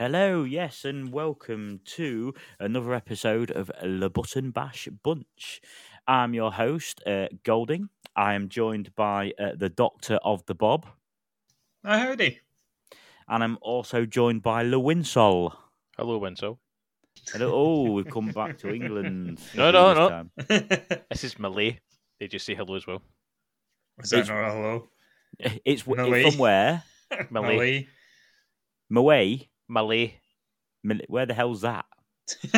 Hello, yes, and welcome to another episode of Le Button Bash Bunch. I'm your host, uh, Golding. I am joined by uh, the Doctor of the Bob, Oh, howdy. and I'm also joined by Le Winsol. Hello, Winsol. Hello. Oh, we've come back to England. No, no, no. This is Malay. They just say hello as well. Was that It's- not hello? It's, Malay. it's from where? Malay. Malay? Malay. Mal- Where the hell's that?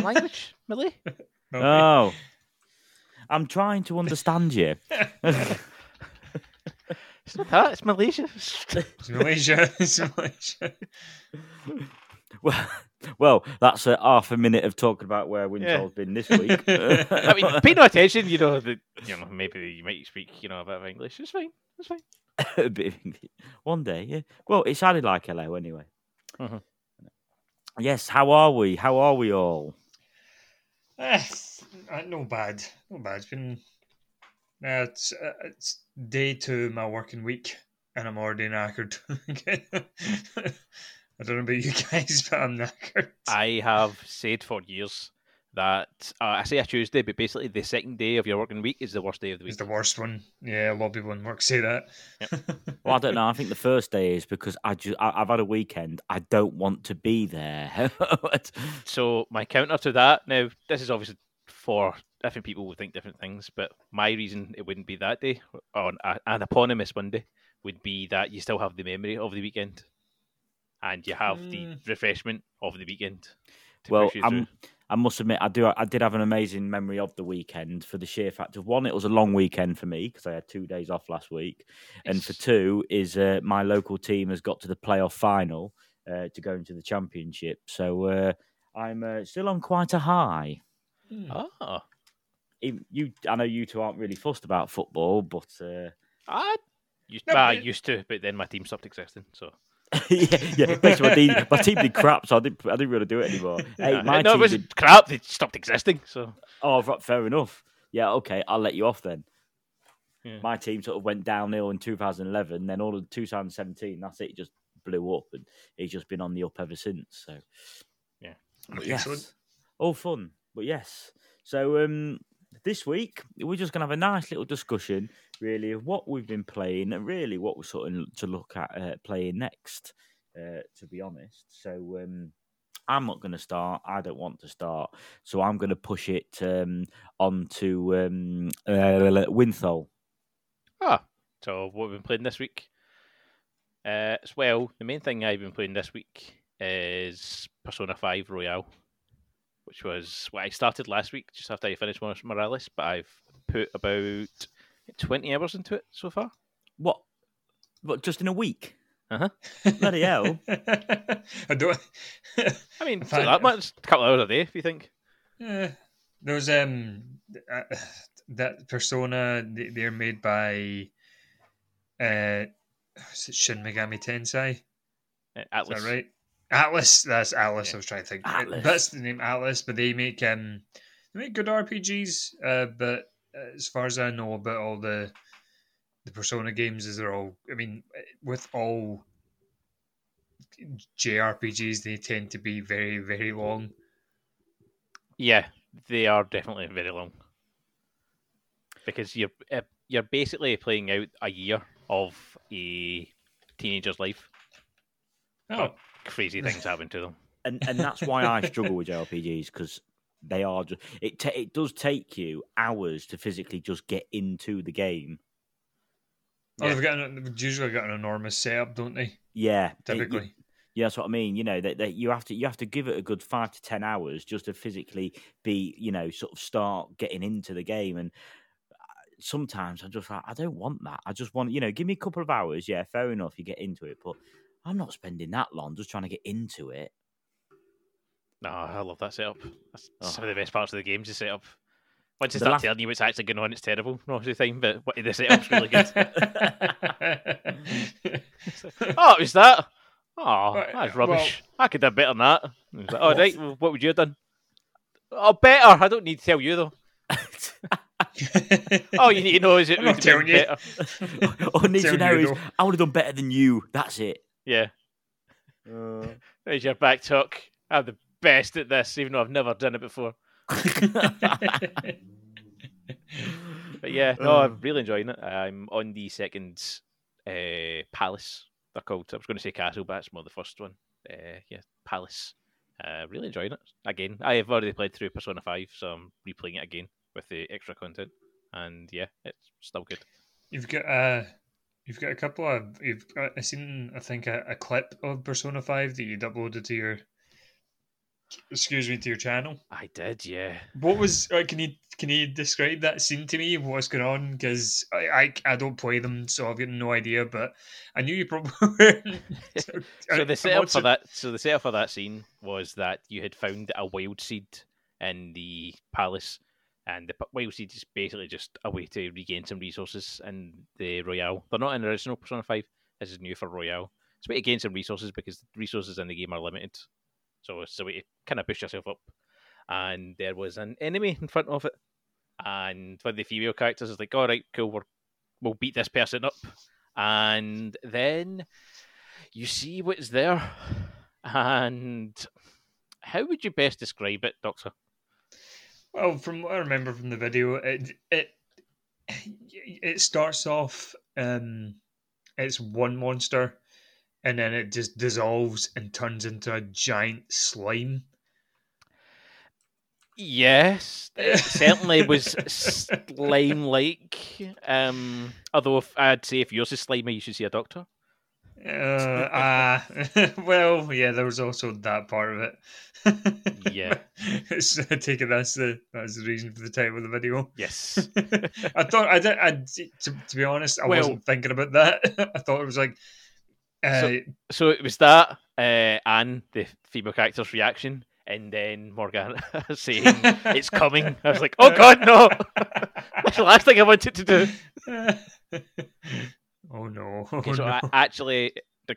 Language? Malay? Malay. Oh. I'm trying to understand you. It's not that. It's Malaysia. It's Malaysia. It's Malaysia. Well, well, that's uh, half a minute of talking about where Winsol's been this week. I mean, pay no attention. You know that. You know, maybe you might speak. You know, a bit of English. It's fine. It's fine. a bit of English. One day, yeah. Well, it sounded like hello anyway. Mhm. Yes, how are we? How are we all? Eh, uh, no bad. No bad. It's been. Uh, it's, uh, it's day two of my working week, and I'm already knackered. I don't know about you guys, but I'm knackered. I have said for years that uh, I say a Tuesday, but basically the second day of your working week is the worst day of the week. It's the worst one. Yeah, a lot of people in work say that. Well, I don't know. I think the first day is because I just I, I've had a weekend. I don't want to be there. So my counter to that now, this is obviously for different people would think different things, but my reason it wouldn't be that day on an eponymous Monday would be that you still have the memory of the weekend, and you have the Mm. refreshment of the weekend. To well, push you I'm, through. I must admit, I do. I did have an amazing memory of the weekend for the sheer fact of one, it was a long weekend for me because I had two days off last week, and for two is uh, my local team has got to the playoff final uh, to go into the championship. So uh, I'm uh, still on quite a high. Ah, You, I know you two aren't really fussed about football, but uh, I used, No, well, I used to, but then my team stopped existing. So yeah, yeah. Basically, my team, my team did crap, so I didn't. I didn't really do it anymore. Hey, Yeah, my no, it wasn't did- crap. They stopped existing. So Oh, right, fair enough. Yeah, okay, I'll let you off then. Yeah. My team sort of went downhill in 2011, then all of 2017, that's it, it just blew up, and it's just been on the up ever since. So, Yeah. But yes, all fun, but yes. So, um, this week we're just gonna have a nice little discussion, really, of what we've been playing and really what we're sort of to look at uh, playing next. Uh, to be honest, so um, I'm not going to start. I don't want to start, so I'm going to push it um, on to um, uh, Winthol. Ah, so what we've been playing this week? Uh, as well, the main thing I've been playing this week is Persona 5 Royal, which was what I started last week just after I finished Morales, but I've put about 20 hours into it so far. What? What? Just in a week? Uh-huh. Bloody hell! I don't. I mean, In so fact- that much, a couple of hours a day, if you think. Eh, Those um uh, that persona they- they're made by uh it Shin Megami Tensei? Uh, Is that right? Atlus. That's Atlus. Yeah. I was trying to think. Atlus. That's the name Atlus. But they make um they make good RPGs. Uh, but uh, as far as I know about all the the Persona games, is they're all. I mean, with all JRPGs, they tend to be very very long. Yeah, they are definitely very long because you're uh, you're basically playing out a year of a teenager's life. Oh, Crazy things happen to them. and and that's why I struggle with JRPGs because they are just it. Ta- it does take you hours to physically just get into the game. oh, Yeah. they've got an, they've usually got an enormous setup, don't they? Yeah, it- Typically. Yeah, that's what I mean. You know that, that you have to you have to give it a good five to ten hours just to physically be you know sort of start getting into the game. And uh, sometimes I'm just like I don't want that. I just want you know give me a couple of hours. Yeah, fair enough. You get into it, but I'm not spending that long just trying to get into it. No, I love that setup. That's Oh. some of the best parts of the games. set up. Once they The start last- telling you what's actually going on, it's terrible most of the time. But what- the setup's really good. oh, it was that. Oh, Right, that's well- rubbish. I could have better than that. And like, oh, right. well, what would you have done? Oh, better. I don't need to tell you though. All you need to know is it I'm would have been telling you. better. All I need to know is though. I would have done better than you. That's it. Yeah. Uh, There's your back talk. I'm the best at this, even though I've never done it before. But yeah, no, I'm really enjoying it. I'm on the second uh, Palace. They're called. I was going to say Castle, but it's more the first one. Uh, yeah, Palace. Uh, really enjoying it. Again, I have already played through Persona 5, so I'm replaying it again with the extra content. And yeah, it's still good. You've got uh you've got a couple of you've got, I seen I think a, a clip of Persona Five that you uploaded to your excuse me to your channel. I did, yeah. What was uh, can you can you describe that scene to me? What's going on? Because I, I I don't play them, so I've got no idea. But I knew you probably. so, So the setup for that, so the setup for that scene was that you had found a wild seed in the palace, and the wild seed is basically just a way to regain some resources in the Royal. They're not in the original Persona Five. This is new for Royal. It's a way to gain some resources because the resources in the game are limited. So it's a way to kind of push yourself up. And there was an enemy in front of it, and one of the female characters is like, "All right, cool, we're, we'll beat this person up," and then you see what's there, and how would you best describe it, Doctor? Well, from what I remember from the video, it it it starts off. Um, it's one monster, and then it just dissolves and turns into a giant slime. Yes, it certainly was slime-like. Um, although if I'd say if yours is slimy, you should see a doctor. Uh, ah, well, yeah, there was also that part of it. Yeah. so I take it that's the that's the reason for the title of the video. Yes. I thought I did. I, to, to be honest, I Well- wasn't thinking about that. I thought it was like, uh, So- So it was that, uh, and the female character's reaction, and then Morgana saying it's coming. I was like, oh god, no! That's the last thing I wanted to do. oh no! Okay, oh, so no. I, actually,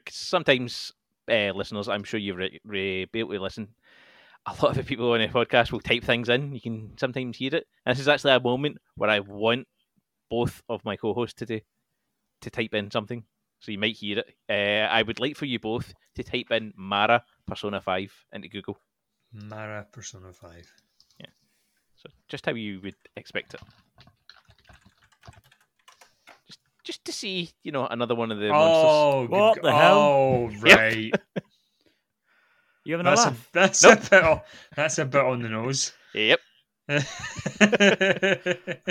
sometimes uh, listeners, I'm sure you've re- re- be able to listen. A lot of the people on the podcast will type things in. You can sometimes hear it. And this is actually a moment where I want both of my co-hosts to do to type in something. So you might hear it. Uh, I would like for you both to type in Mara Persona Five into Google. Mara Persona Five. Yeah. So just how you would expect it. Just, just to see, you know, another one of the monsters. Oh, What good- the hell? Oh, Yep. right. You having a that's a, laugh? that's Nope. a bit. On, that's a bit on the nose. Yep.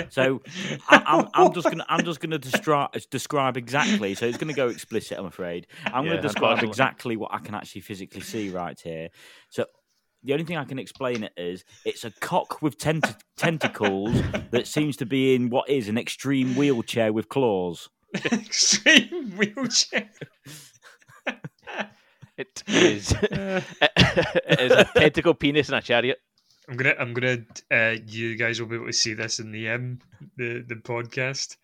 So I, I'm, I'm just gonna I'm just gonna describe describe exactly. So it's gonna go explicit. I'm afraid. I'm Yeah, gonna describe exactly what I can actually physically see right here. So the only thing I can explain it is it's a cock with tent- tentacles that seems to be in what is an extreme wheelchair with claws. Extreme wheelchair. It is. it is a tentacle penis in a chariot. I'm gonna, I'm gonna. Uh, you guys will be able to see this in the um, the the podcast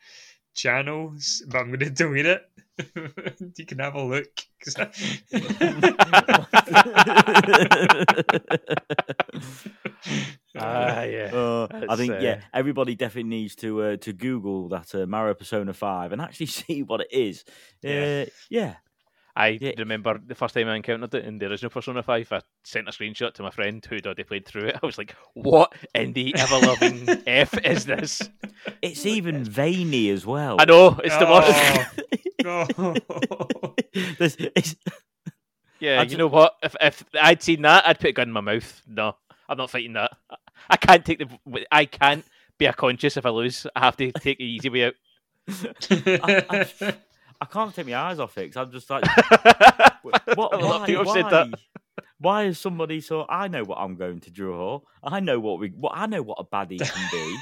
channels, but I'm gonna delete it. you can have a look. Ah, yeah. Uh, I That's, think yeah, uh, everybody definitely needs to uh, to Google that uh, Mara Persona Five and actually see what it is. Yeah. Uh, yeah. I Yeah. remember the first time I encountered it in the original Persona 5. I sent a screenshot to my friend who'd already played through it. I was like, what in the ever loving F is this? It's even veiny as well. I know, it's the worst. Oh, no. It's- Yeah, I you know what? If if I'd seen that, I'd put a gun in my mouth. No, I'm not fighting that. I can't take the. I can't be a conscious if I lose. I have to take the easy way out. I, I, I can't take my eyes off it 'cause I'm just like, what? A lot of Why? people have Why? said that. Why is somebody so? I know what I'm going to draw. I know what we. What I know what a baddie can be.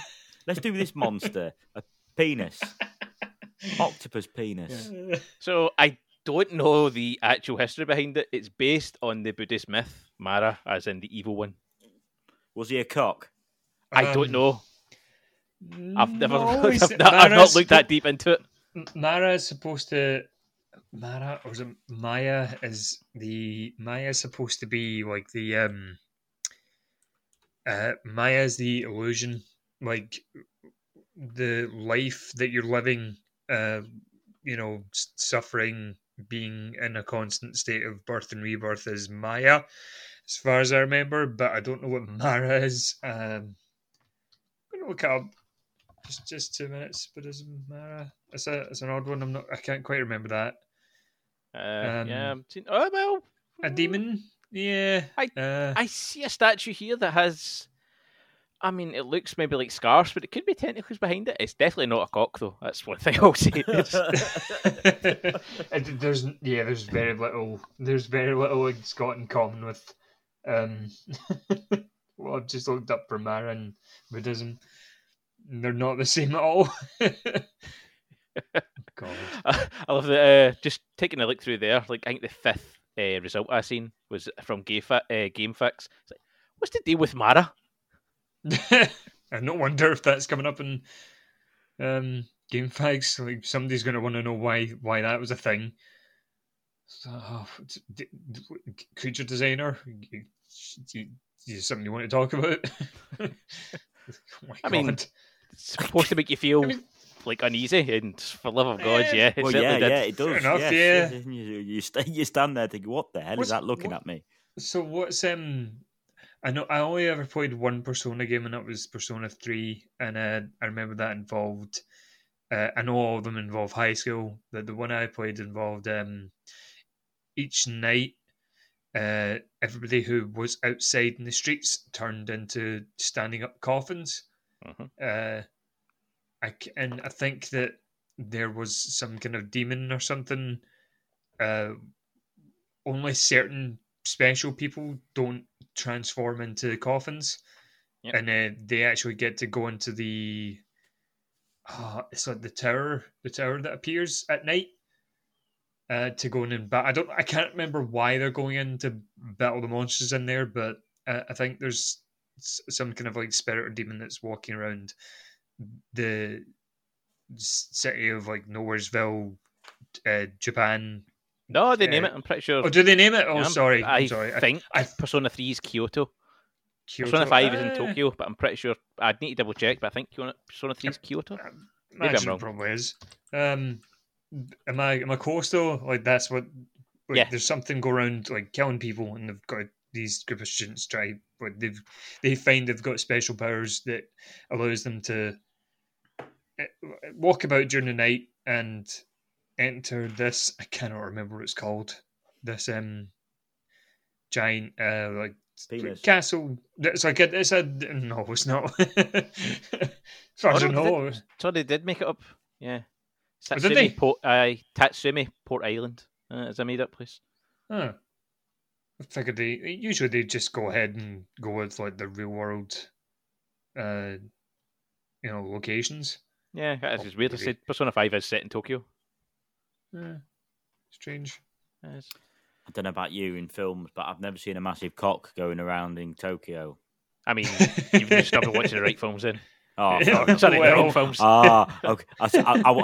Let's do this monster. A penis. Octopus penis. So I don't know the actual history behind it. It's based on the Buddhist myth Mara, as in the evil one. Was he a cock? I don't Um, know. I've never. no, I've, not, I've not looked that deep into it. Mara is supposed to. Mara or is it Maya? Is the Maya is supposed to be like the um. Uh, Maya is the illusion, like the life that you're living. Uh, you know, suffering, being in a constant state of birth and rebirth is Maya, as far as I remember, but I don't know what Mara is. Um, I'm to look up. Just, just two minutes. Buddhism, Mara. It's a, it's an odd one. I'm not. I can't quite remember that. Uh, Um, yeah. Oh well. A demon. Yeah. I- Uh, I see a statue here that has. I mean, it looks maybe like scarves, but it could be tentacles behind it. It's definitely not a cock, though. That's one thing I'll say. There's yeah, there's very little. There's very little it's got in common with. Um, well, I've just looked up for Mara and Buddhism. They're not the same at all. God. I love that. Uh, just taking a look through there, like I think the fifth uh, result I seen was from GameFi- uh, GameFAQs. It's like, what's the deal with Mara? and no wonder if that's coming up in um, GameFAQs. Like somebody's going to want to know why why that was a thing. So, oh, d- d- creature designer, you, you, you something you want to talk about? oh my I mean, God. It's supposed to make you feel I mean- like uneasy, and for love of God, yeah, well, certainly yeah, did. yeah, it does. Fair enough, yes, yeah. You, you, st- you stand there thinking, what the hell What's- is that looking what- at me? So what's um? I know I only ever played one Persona game, and that was Persona Three, and uh, I remember that involved. Uh, I know all of them involve high school. The the one I played involved um, each night. Uh, everybody who was outside in the streets turned into standing up coffins. Mhm. Uh, I and I think that there was some kind of demon or something. Uh, only certain special people don't transform into coffins, Yep. and uh, they actually get to go into the. ah, it's like the tower, the tower that appears at night. Uh, to go in and bat. I don't. I can't remember why they're going in to battle the monsters in there, but uh, I think there's some kind of like spirit or demon that's walking around the city of like Nowheresville, uh, Japan. No, they name Uh, it. I'm pretty sure. Oh, do they name it? Oh, Yeah, sorry. I sorry. I- think I- Persona 3 is Kyoto. Kyoto. Persona 5 is in Ah, Tokyo, but I'm pretty sure. I'd need to double check, but I think Persona 3 is Kyoto. Maybe I'm wrong. probably is. Um, am I am I close though? Like that's what. Like, Yeah. There's something go around like killing people, and they've got these group of students try, but they've they find they've got special powers that allows them to eh, walk about during the night and enter this. I cannot remember what it's called. This um giant uh like Penis. castle. It's like a, it's a no, it's not. I Oh, don't know. So they did make it up. Yeah. Oh, did Tatsumi they? Port, uh, Tatsumi Port Island uh, is a made up place. Huh. I figured they usually they just go ahead and go with like the real world, uh, you know, locations. Yeah, that is weird. I maybe. said Persona 5 is set in Tokyo. Yeah. Strange. Yes. I don't know about you in films, but I've never seen a massive cock going around in Tokyo. I mean, you've just not been watching the right films then. Oh, Yeah. fair enough. Sorry, the well. wrong films. ah, okay. I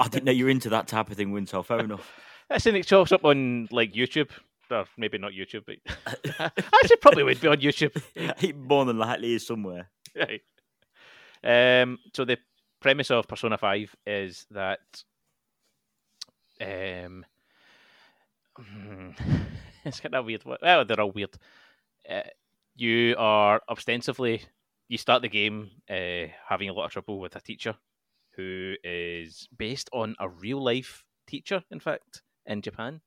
didn't know you were into that type of thing, Winter. Fair enough. That's something that shows up on like YouTube. Or maybe not YouTube, but actually probably would be on YouTube. More than likely is somewhere. Right. Um, so the premise of Persona Five is that um, it's kind of weird. Well, they're all weird. Uh, you are ostensibly you start the game uh, having a lot of trouble with a teacher who is based on a real life teacher, in fact, in Japan.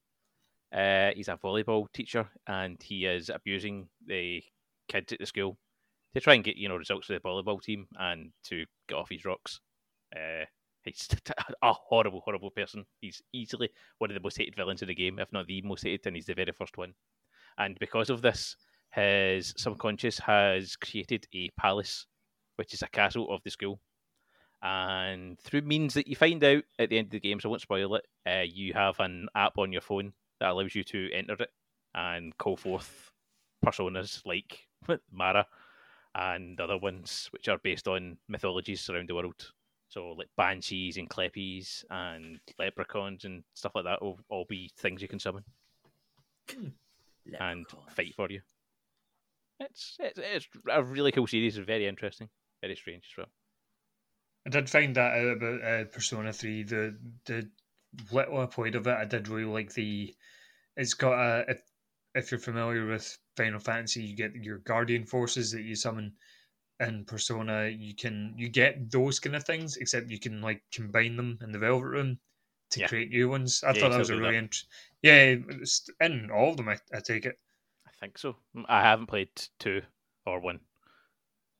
Uh, he's a volleyball teacher and he is abusing the kids at the school to try and get you know results for the volleyball team and to get off his rocks. Uh, he's a horrible, horrible person. He's easily one of the most hated villains in the game, if not the most hated, and he's the very first one. And because of this, his subconscious has created a palace, which is a castle of the school. And through means that you find out at the end of the game, so I won't spoil it, uh, you have an app on your phone that allows you to enter it and call forth personas like Mara and other ones which are based on mythologies around the world. So like banshees and kelpies and leprechauns and stuff like that will all be things you can summon and fight for you. It's, it's it's a really cool series, and very interesting, very strange as well. I did find that out about uh, Persona Three. The the little I played of it, I did really like the. It's got a. If, if you're familiar with Final Fantasy, you get your Guardian forces that you summon in Persona. You can you get those kind of things, except you can like combine them in the Velvet Room to Yeah. create new ones. I Yeah, thought that was a really interesting. Yeah, it's in all of them. I, I take it. I think so. I haven't played two or one.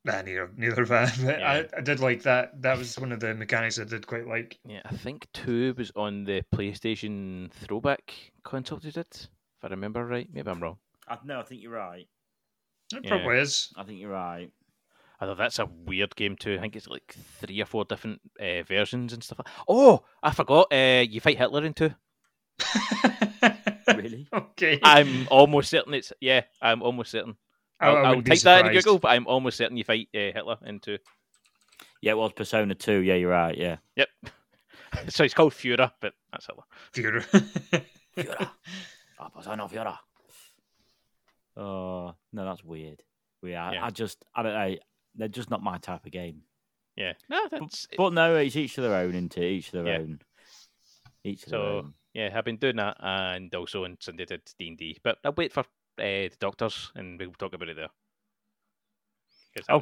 Nah, neither, neither have I. But Yeah. I, I did like that. That was one of the mechanics I did quite like. Yeah, I think two was on the PlayStation throwback console Did it? if I remember right. Maybe I'm wrong. I, no, I think you're right. It Yeah. probably is. I think you're right. Although that's a weird game too. I think it's like three or four different uh, versions and stuff. Oh, I forgot. Uh, you fight Hitler in two. Really? okay. I'm almost certain it's yeah. I'm almost certain. I- I'll, I I'll wouldn't be type that in surprised. Google, but I'm almost certain you fight uh, Hitler in two. Yeah, it was Persona 2. Yeah, you're right. Yeah. Yep. so it's called Führer, but that's Hitler. Führer. Führer. Oh, Persona Führer. Oh, no, that's weird. We are. Yeah. I just, I don't know. They're just not my type of game. Yeah. No, that's But no, it's each to their own, isn't? Each to their Yeah. own. Each to their So own. yeah, I've been doing that, and also on Sunday did D and D. But I'll wait for uh, the doctors, and we'll talk about it there.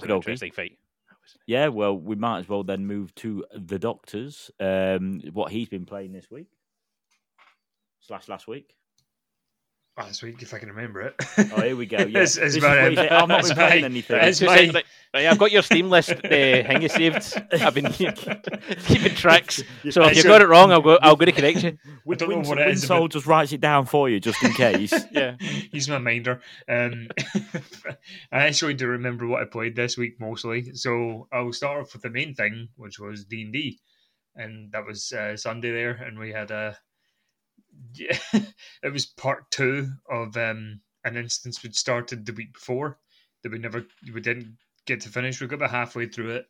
an interesting fight. Yeah, well, we might as well then move to the doctors. Um, what he's been playing this week slash last week. Last week, if I can remember it. Oh, here we go. Yeah, It's- it's is about what him. he said, I've not It's been playing anything. it's my- right, I've got your Steam list uh, thing you saved. I've been keeping tracks. So if you should- got it wrong, I'll go. I'll go to correct you. Win, don't know Win- what it is, Winsol but- just writes it down for you, just in case. Yeah. He's my minder. Um, I actually do remember what I played this week mostly, so I'll start off with the main thing, which was D and D, and that was uh, Sunday there, and we had a. Yeah, it was part two of um, an instance we'd started the week before that we never we didn't get to finish. We got about halfway through it,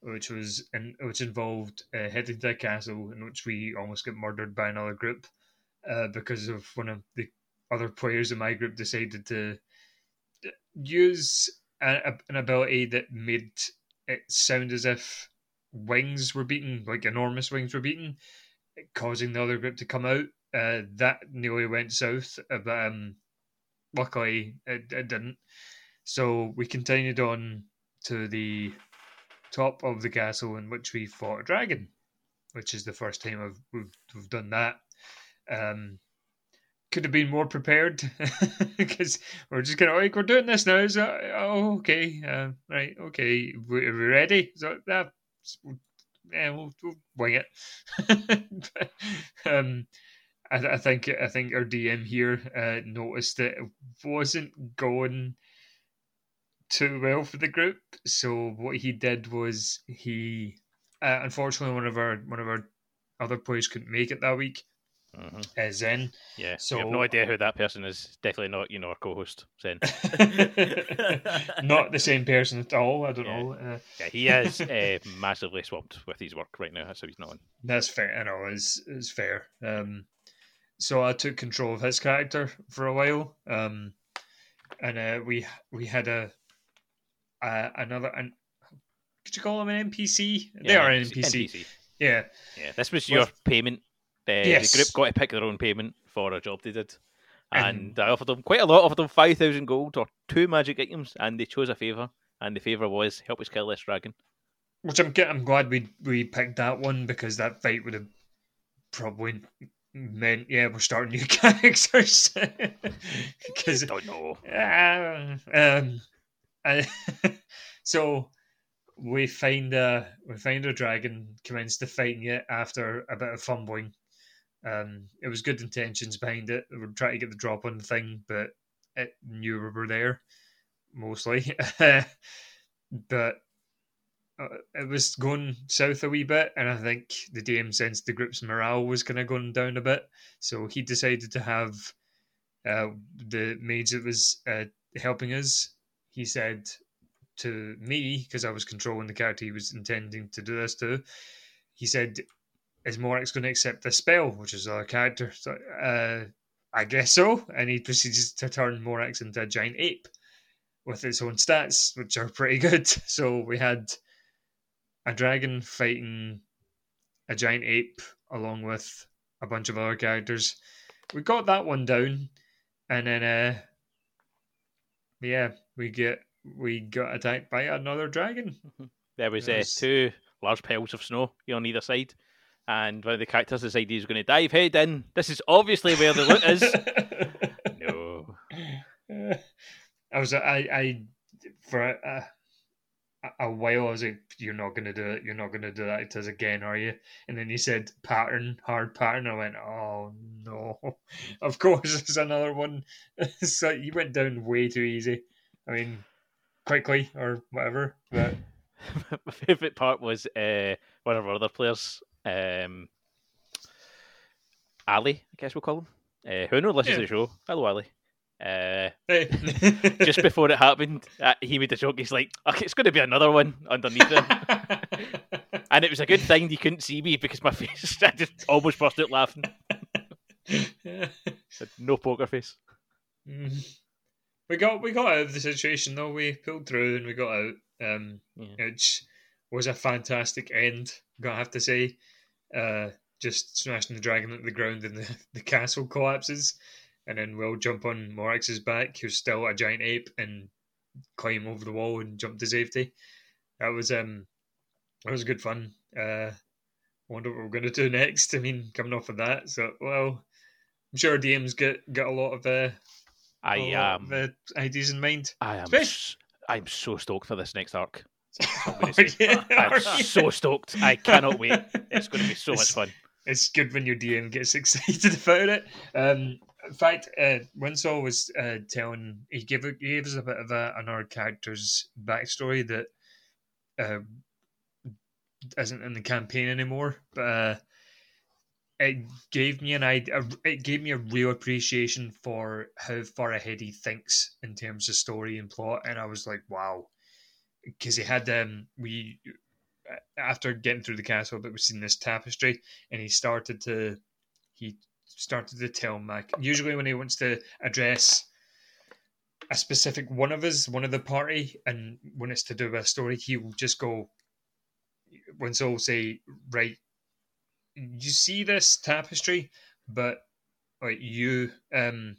which was in, which involved uh, heading to a castle in which we almost got murdered by another group uh, because of one of the other players in my group decided to use a, an ability that made it sound as if wings were beaten, like enormous wings were beaten, causing the other group to come out. Uh, that nearly went south, but um, luckily it, it didn't. So we continued on to the top of the castle in which we fought a dragon, which is the first time I've, we've, we've done that. Um, could have been more prepared because we're just kind of like we're doing this now. So oh, okay, uh, right, okay, are we ready? So that, yeah, we'll, we'll wing it. um, I, I think I think our DM here uh, noticed that it wasn't going too well for the group. So what he did was he, uh, unfortunately, one of our one of our other players couldn't make it that week. Mhm. Uh, Zen. Yeah. So- we have no idea who that person is. Definitely not, you know, our co-host. Zen. Not the same person at all. I don't Yeah. know. Uh, Yeah, he is uh, massively swamped with his work right now. That's how he's not on. That's fair. I know is is fair. Um, so I took control of his character for a while, um, and uh, we we had a, a another an could you call them an NPC? they are an NPC. NPC. Yeah, Yeah, this was With- your payment. Uh, Yes. The group got to pick their own payment for a job they did. And- And I offered them quite a lot, offered them 5,000 gold or two magic items, and they chose a favour. And the favour was help us kill this dragon. which I'm I'm glad we we picked that one because that fight would have probably meant yeah we're starting new characters because Don't know. Ah, um, I, so we find a we find a dragon, commence to fighting it after a bit of fumbling. Um, it was good intentions behind it. We're trying to get the drop on the thing, but it knew we were there mostly. but uh, it was going south a wee bit, and I think the DM sensed the group's morale was kind of going down a bit, so he decided to have uh, the mage that was uh, helping us, he said to me, because I was controlling the character he was intending to do this to, he said, Is Morax going to accept the spell? Which is our character. So, uh, I guess so. And he proceeds to turn Morax into a giant ape with its own stats, which are pretty good. So we had a dragon fighting a giant ape along with a bunch of other characters. We got that one down, and then uh, yeah, we get we got attacked by another dragon. There was uh, two large piles of snow on either side, and one of the characters decided he was going to dive head in. This is obviously where the loot is. no. I was I I for a, a, while I was like, "You're not gonna do it. You're not gonna do that to us again, are you?" And then he said, "Pattern, hard pattern." I went, "Oh no!" Of course, it's another one. so you went down way too easy. I mean, quickly or whatever. But My favourite part was uh, one of our other players, um, Ali, I guess we'll call him, uh, who no listens to the show. Hello, Ali. Uh, just before it happened, uh, he made a joke. He's like, "Okay, it's going to be another one underneath him," and it was a good thing you couldn't see me because my face, I just almost burst out laughing. No poker face. Mm. We got we got out of the situation though. We pulled through and we got out. Um, Yeah. which was a fantastic end. Gotta have to say, uh, just smashing the dragon at the ground and the, the castle collapses, and then we'll jump on Morax's back, who's still a giant ape, and climb over the wall and jump to safety. That was um, that was good fun. Uh, wonder what we're gonna do next. I mean, coming off of that, so well, I'm sure DM's got got a lot of uh, I am. of, uh, ideas in mind. I am. Especially- I'm so stoked for this next arc. I'm Are gonna say. you- I'm so stoked. I cannot wait. It's going to be so much fun. it's good when your DM gets excited about it. Um, in fact, uh, Winsol was uh, telling he gave he gave us a bit of a, another character's backstory that uh, isn't in the campaign anymore, but uh, it gave me an idea. It gave me a real appreciation for how far ahead he thinks in terms of story and plot, and I was like, wow, because he had um we after getting through the castle, but we've seen this tapestry, and he started to he started to tell Mac. Usually, when he wants to address a specific one of us, one of the party, and when it's to do a story, he will just go. When so say, right, you see this tapestry, but like you, um,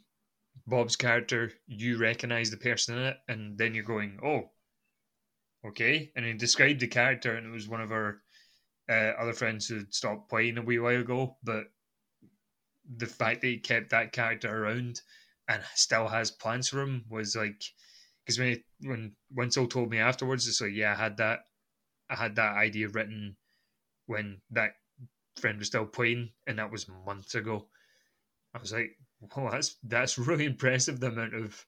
Bob's character, you recognize the person in it, and then you're going, oh, okay. And he described the character, and it was one of our uh, other friends who stopped playing a wee while ago, but the fact that he kept that character around and still has plans for him was like because when he, when Winsol told me afterwards, it's like yeah, I had that I had that idea written when that friend was still playing, and that was months ago. I was like, "Well, that's that's really impressive. The amount of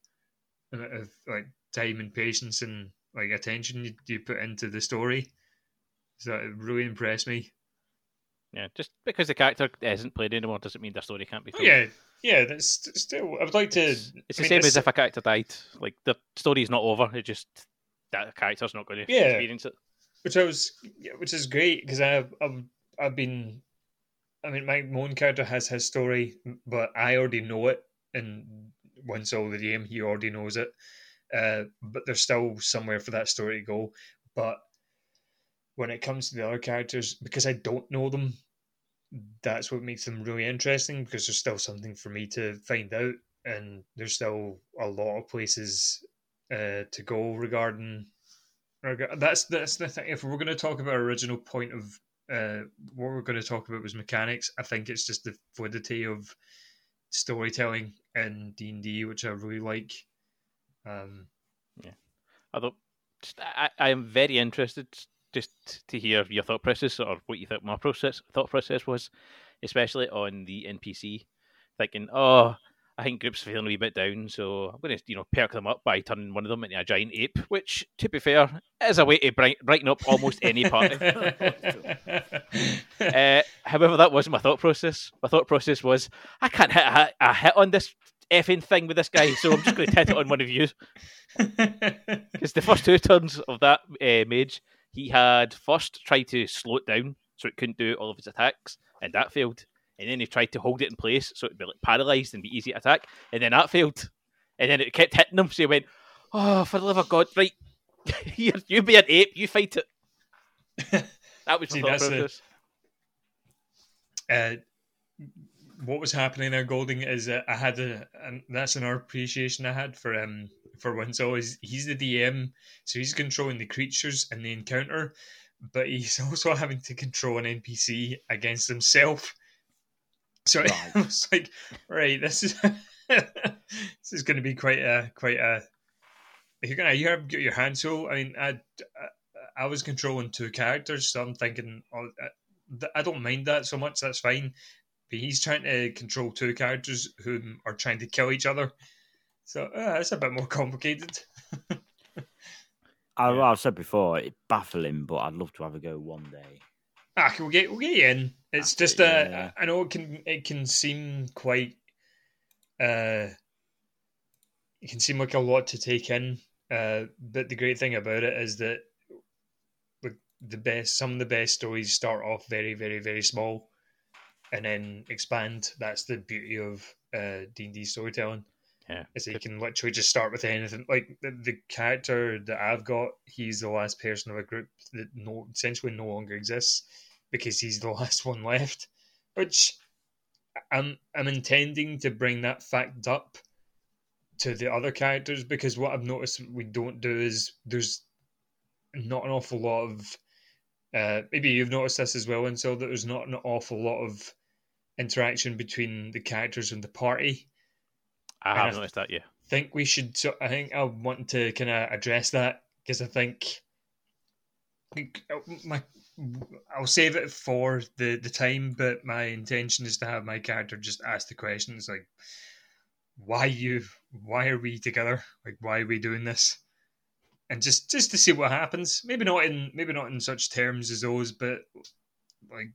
amount of like time and patience and like attention you, you put into the story. So it really impressed me. Yeah, just because the character isn't played anymore doesn't mean their story can't be Oh, told. yeah, yeah. That's still. I would like to. It's, it's the mean, same it's- as if a character died. Like the story's not over. It just that character's not going to Yeah. experience it. which I was, yeah, which is great because I've, I've I've been, I mean, my own character has his story, but I already know it, and once all the game, he already knows it. Uh, but there's still somewhere for that story to go. But when it comes to the other characters, because I don't know them, that's what makes them really interesting. Because there's still something for me to find out, and there's still a lot of places uh, to go regarding that's that's the thing. If we're going to talk about original point of uh, what we're going to talk about was mechanics, I think it's just the fluidity of storytelling in D and D, which I really like. Um, yeah, Although I, I am very interested just to hear your thought process or what you think my process thought process was, especially on the NPC. Thinking, oh, I think groups are feeling a wee bit down, so I'm going to you know perk them up by turning one of them into a giant ape. Which, to be fair, is a way to bright, brighten up almost any party. uh, however, that wasn't my thought process. My thought process was, I can't hit a, a hit on this effing thing with this guy, so I'm just going to hit it on one of you. Because the first two turns of that uh, mage, he had first tried to slow it down so it couldn't do all of his attacks, and that failed. And then he tried to hold it in place so it'd be like paralyzed and be easy to attack, and then that failed. And then it kept hitting him, so he went, "Oh, for the love of God, right, you, be an ape, you fight it." That was See, the- uh, what was happening there, Golding, is uh, I had a, and that's an appreciation I had for um for once always he's the DM, so he's controlling the creatures and the encounter, but he's also having to control an NPC against himself. So right. I was like, right, this is this is going to be quite a quite a. You're gonna you have your hands full. I mean, I, I was controlling two characters, so I'm thinking, oh, uh, I don't mind that so much. That's fine. But he's trying to control two characters who are trying to kill each other. So uh, it's a bit more complicated. I, have said before, it's baffling, but I'd love to have a go one day. Ah, we'll get we'll get you in. It's That's just it, uh, yeah. I know it can it can seem quite uh, it can seem like a lot to take in. Uh, but the great thing about it is that the best some of the best stories start off very very very small and then expand that's the beauty of uh d&d storytelling yeah is you can literally just start with anything like the, the character that i've got he's the last person of a group that no essentially no longer exists because he's the last one left which i'm i'm intending to bring that fact up to the other characters because what i've noticed we don't do is there's not an awful lot of uh, maybe you've noticed this as well, and so that there's not an awful lot of interaction between the characters and the party. I have noticed that, yeah. Think we should. So I think I want to kind of address that because I think oh, my I'll save it for the the time, but my intention is to have my character just ask the questions like, "Why you? Why are we together? Like, why are we doing this?" and just just to see what happens. Maybe not in maybe not in such terms as those, but like,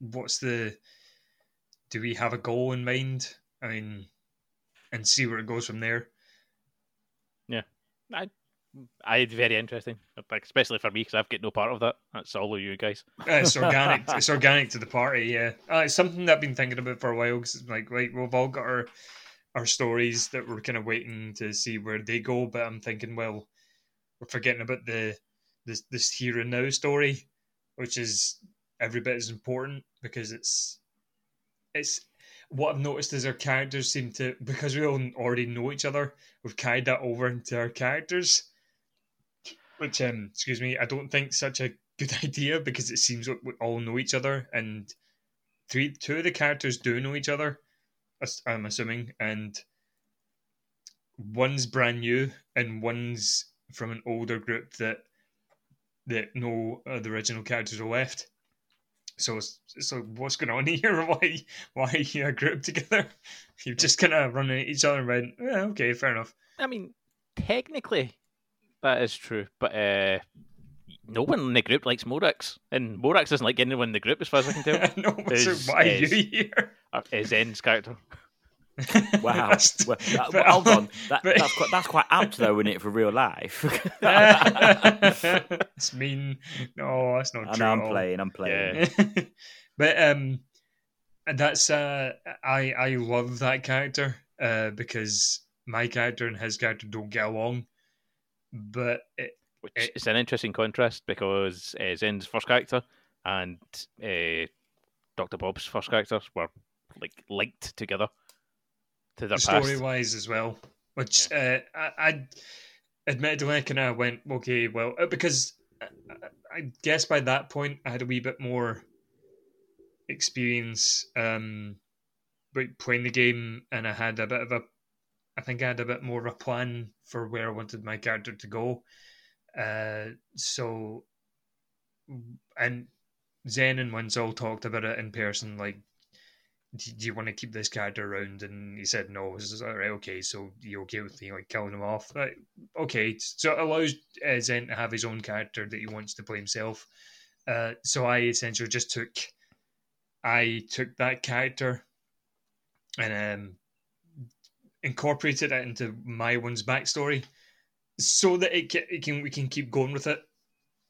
what's the? Do we have a goal in mind? I mean, and see where it goes from there. Yeah, I, I very interesting, like especially for me because I've got no part of that. That's all of you guys. Uh, it's organic. it's organic to the party. Yeah, uh, it's something that I've been thinking about for a while. Cause like, right, we've all got our our stories that we're kind of waiting to see where they go. But I'm thinking, well, we're forgetting about the this this here and now story, which is every bit as important because it's it's what I've noticed is our characters seem to because we all already know each other, we've carried that over into our characters. Which um excuse me, I don't think such a good idea because it seems like we all know each other and three two of the characters do know each other I'm assuming, and one's brand new and one's from an older group that that no uh, the original characters are left. So, so what's going on here? Why, why are you a group together? You've just kind of running at each other and went, yeah, okay, fair enough. I mean, technically, that is true, but uh, no one in the group likes Morax, and Morax doesn't like anyone in the group, as far as I can tell. no, is, so why is, are you here? His Zen's character. wow. well, that, but, hold on. That, but, that's, quite, that's quite apt, though, isn't it, for real life? it's mean. No, that's not I true. Know, I'm playing. I'm playing. Yeah. but um, that's uh, I I love that character uh, because my character and his character don't get along. But it, which it, is an interesting contrast because uh, Zen's first character and uh, Doctor Bob's first characters were like linked together to story wise as well. Which yeah. uh, I, I admittedly I kind of went okay, well uh, because I, I, guess by that point I had a wee bit more experience um, playing the game, and I had a bit of a I think I had a bit more of a plan for where I wanted my character to go. Uh, so, and Zen and Winsol talked about it in person, like, do you want to keep this character around? And he said no. This is all right. Okay, so you're okay with me like killing him off? Okay, so it allows uh, Zen to have his own character that he wants to play himself. Uh, so I essentially just took, I took that character, and um, incorporated it into my one's backstory so that it can, it can we can keep going with it.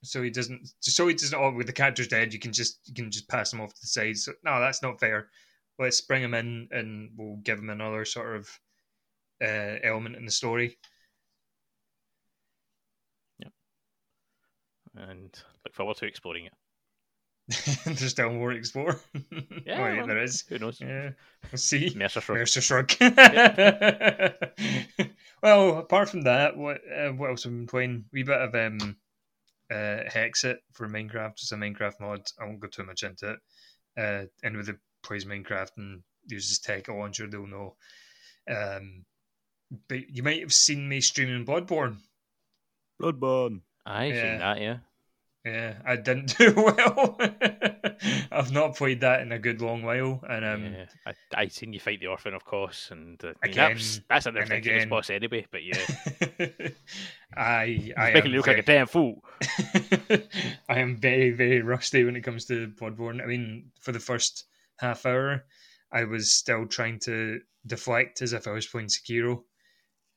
So he doesn't. So he doesn't. Oh, with the character's dead, you can just you can just pass him off to the side. So no, that's not fair. Let's bring him in, and we'll give him another sort of uh, element in the story. Yep. And look forward to exploring it. There's still more to explore. Yeah, oh, yeah, well, there is. Who knows? Yeah, we'll see. Mercer Shrug. Mercer Shrug. well, apart from that, what uh, what else have we been playing? We bit of um, uh, Hexxit for Minecraft. It's a Minecraft mod. I won't go too much into it. Uh, with that plays Minecraft and uses Technic Launcher, they'll know. Um, but you might have seen me streaming Bloodborne. Bloodborne. Aye, Yeah. seen that, yeah. Yeah, I didn't do well. I've not played that in a good long while, and um, yeah. I, I seen you fight the orphan, of course, and uh, I mean, Again that's, that's an and ridiculous boss anyway, but yeah. I I He's making you look like a damn fool. I am very very rusty when it comes to Bloodborne. I mean, for the first half hour, I was still trying to deflect as if I was playing Sekiro,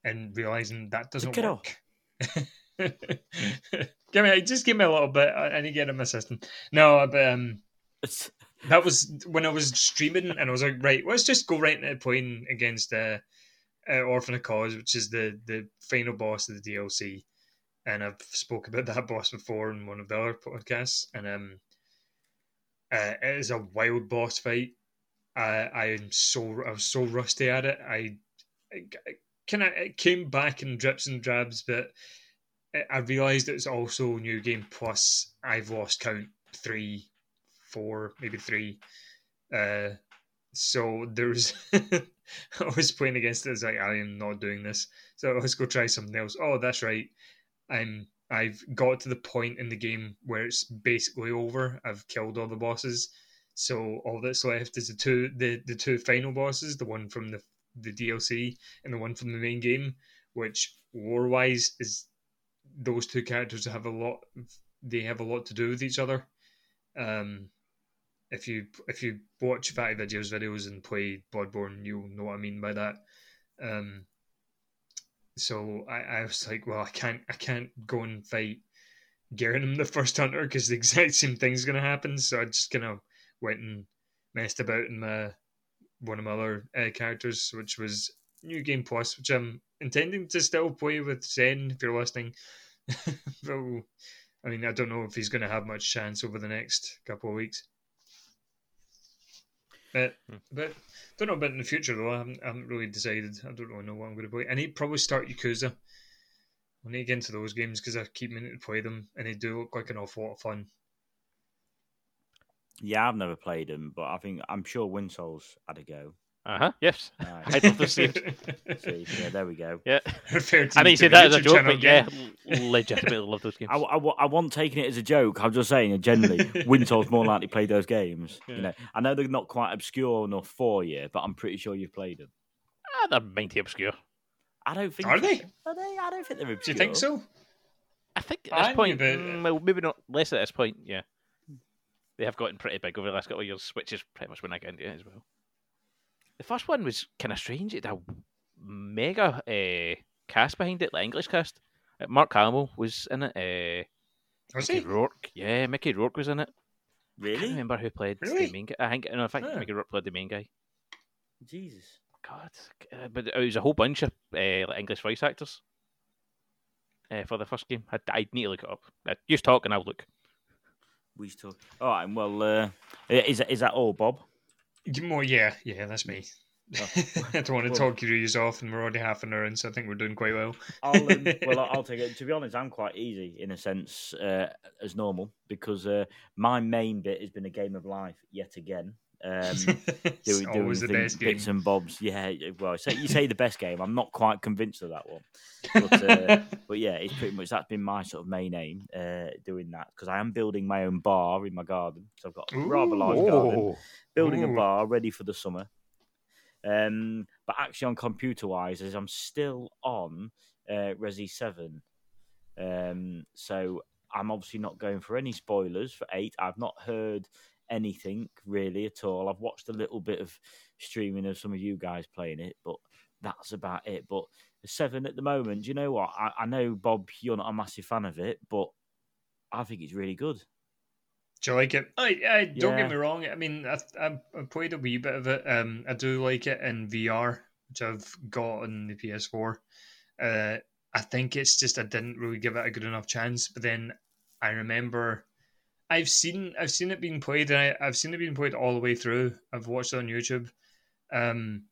and realizing that doesn't work. give me just give me a little bit. I need to get in my system. No, but um, that was when I was streaming, and I was like, right, let's just go right into playing against uh, uh, Orphan of Kos, which is the the final boss of the DLC. And I've spoke about that boss before in one of the other podcasts, and um, uh, it is a wild boss fight. I I am so I was so rusty at it. I, I kind of it came back in drips and drabs, but I- I realised it's also new game plus. I've lost count three, four, maybe three. Uh, so there's I was playing against it. It's like I am not doing this. So let's go try something else. Oh, that's right. I'm I've got to the point in the game where it's basically over. I've killed all the bosses. So all that's left is the two the, the two final bosses, the one from the the DLC and the one from the main game, which war wise is those two characters have a lot they have a lot to do with each other. Um if you if you watch VaatiVidya videos and play Bloodborne, you'll know what I mean by that. Um so I, I was like, well, I can't I can't go and fight Gehrman the first hunter because the exact same thing's gonna happen. So I just kind of went and messed about in my one of my other uh, characters, which was New Game Plus, which I'm intending to still play with Zen if you're listening. but I mean, I don't know if he's going to have much chance over the next couple of weeks. But Hmm. but don't know about in the future though. I haven't, I haven't really decided. I don't really know what I'm going to play. I need probably start Yakuza. I need to get into those games because I keep meaning to play them, and they do look like an awful lot of fun. yeah, I've never played them, but I think I'm sure Winsol's had a go. Uh huh. Yes. Nice. I'd love to see See, yeah, there we go. Yeah. Referred I know you to said the that as a joke, but yeah, again. legitimately love those games. I, I, I wasn't taking it as a joke. I'm just saying, generally, Winsol's more likely to play those games. Yeah. You know, I know they're not quite obscure enough for you, but I'm pretty sure you've played them. Ah, they're mighty obscure. I don't think Are they? Are they? I don't think they're Do obscure. you think so? I think at this knew point, about- mm, well, maybe not less at this point. Yeah, they have gotten pretty big over the last couple of years, which is pretty much when I got into it as well. The first one was kind of strange. It had a mega uh, cast behind it, the English cast. Uh, Mark Hamill was in it. Uh, Was Mickey he? Rourke, yeah, Mickey Rourke was in it. Really? I can't Really? remember who played Really? the main guy. I think, no, I think Ah. Mickey Rourke played the main guy. Jesus. God, uh, but it was a whole bunch of uh, like English voice actors uh, for the first game. I, I'd need to look it up. Uh, just talk and I'll look. We used to. All right. Well, uh, is that is that all, Bob? More, yeah, yeah, that's me. Oh. I don't want to Well- talk you off, and we're already half an hour in, so I think we're doing quite well. I'll, um, well, I'll take it. To be honest, I'm quite easy in a sense uh, as normal because uh, my main bit has been a game of life yet again. Um, doing always the things, best game. bits and bobs. Yeah, well, say, you say the best game. I'm not quite convinced of that one, but uh, but yeah, it's pretty much that's been my sort of main aim uh, doing that because I am building my own bar in my garden. So I've got a rather large garden. building a bar ready for the summer. Um, but actually, on computer wise, I'm still on uh, Resi Seven, um, so I'm obviously not going for any spoilers for eight. I've not heard anything really at all. I've watched a little bit of streaming of some of you guys playing it, but that's about it. But seven at the moment, do you know what? I, I know Bob, you're not a massive fan of it, but I think it's really good. Do you like it? I, I don't Yeah. get me wrong. I mean, I, I, I played a wee bit of it. Um, I do like it in VR, which I've got on the PS4. Uh, I think it's just I didn't really give it a good enough chance. But then I remember I've seen I've seen it being played, and I, have seen it being played all the way through. I've watched it on YouTube. Um,